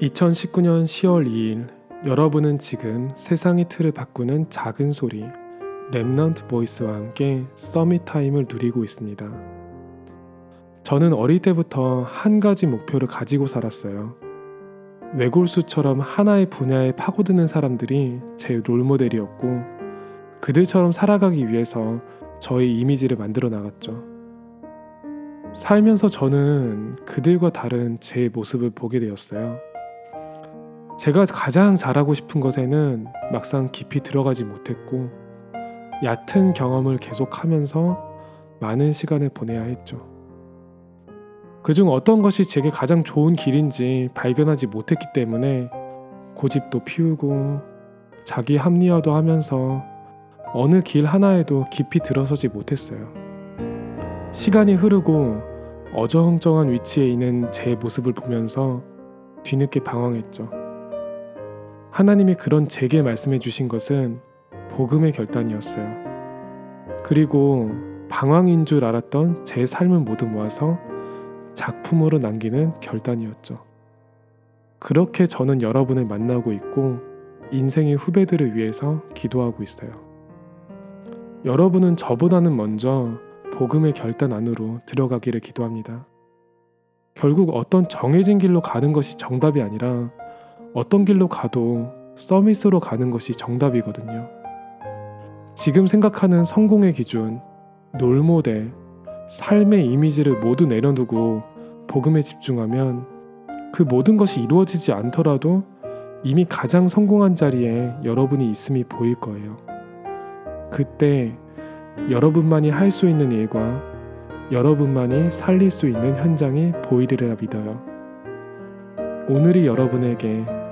2019년 10월 2일 여러분은 지금 세상의 틀을 바꾸는 작은 소리 Remnant Voice와 함께 Summit Time을 누리고 있습니다. 저는 어릴 때부터 한 가지 목표를 가지고 살았어요. 외골수처럼 하나의 분야에 파고드는 사람들이 제 롤모델이었고 그들처럼 살아가기 위해서 저의 이미지를 만들어 나갔죠. 살면서 저는 그들과 다른 제 모습을 보게 되었어요. 제가 가장 잘하고 싶은 것에는 막상 깊이 들어가지 못했고 얕은 경험을 계속하면서 많은 시간을 보내야 했죠. 그중 어떤 것이 제게 가장 좋은 길인지 발견하지 못했기 때문에 고집도 피우고 자기 합리화도 하면서 어느 길 하나에도 깊이 들어서지 못했어요. 시간이 흐르고 어정쩡한 위치에 있는 제 모습을 보면서 뒤늦게 방황했죠. 하나님이 그런 제게 말씀해 주신 것은 복음의 결단이었어요. 그리고 방황인 줄 알았던 제 삶을 모두 모아서 작품으로 남기는 결단이었죠. 그렇게 저는 여러분을 만나고 있고 인생의 후배들을 위해서 기도하고 있어요. 여러분은 저보다는 먼저 복음의 결단 안으로 들어가기를 기도합니다. 결국 어떤 정해진 길로 가는 것이 정답이 아니라 어떤 길로 가도 서밋으로 가는 것이 정답이거든요. 지금 생각하는 성공의 기준, 롤모델, 삶의 이미지를 모두 내려두고 복음에 집중하면 그 모든 것이 이루어지지 않더라도 이미 가장 성공한 자리에 여러분이 있음이 보일 거예요. 그때 여러분만이 할 수 있는 일과 여러분만이 살릴 수 있는 현장이 보이리라 믿어요. 오늘이 여러분에게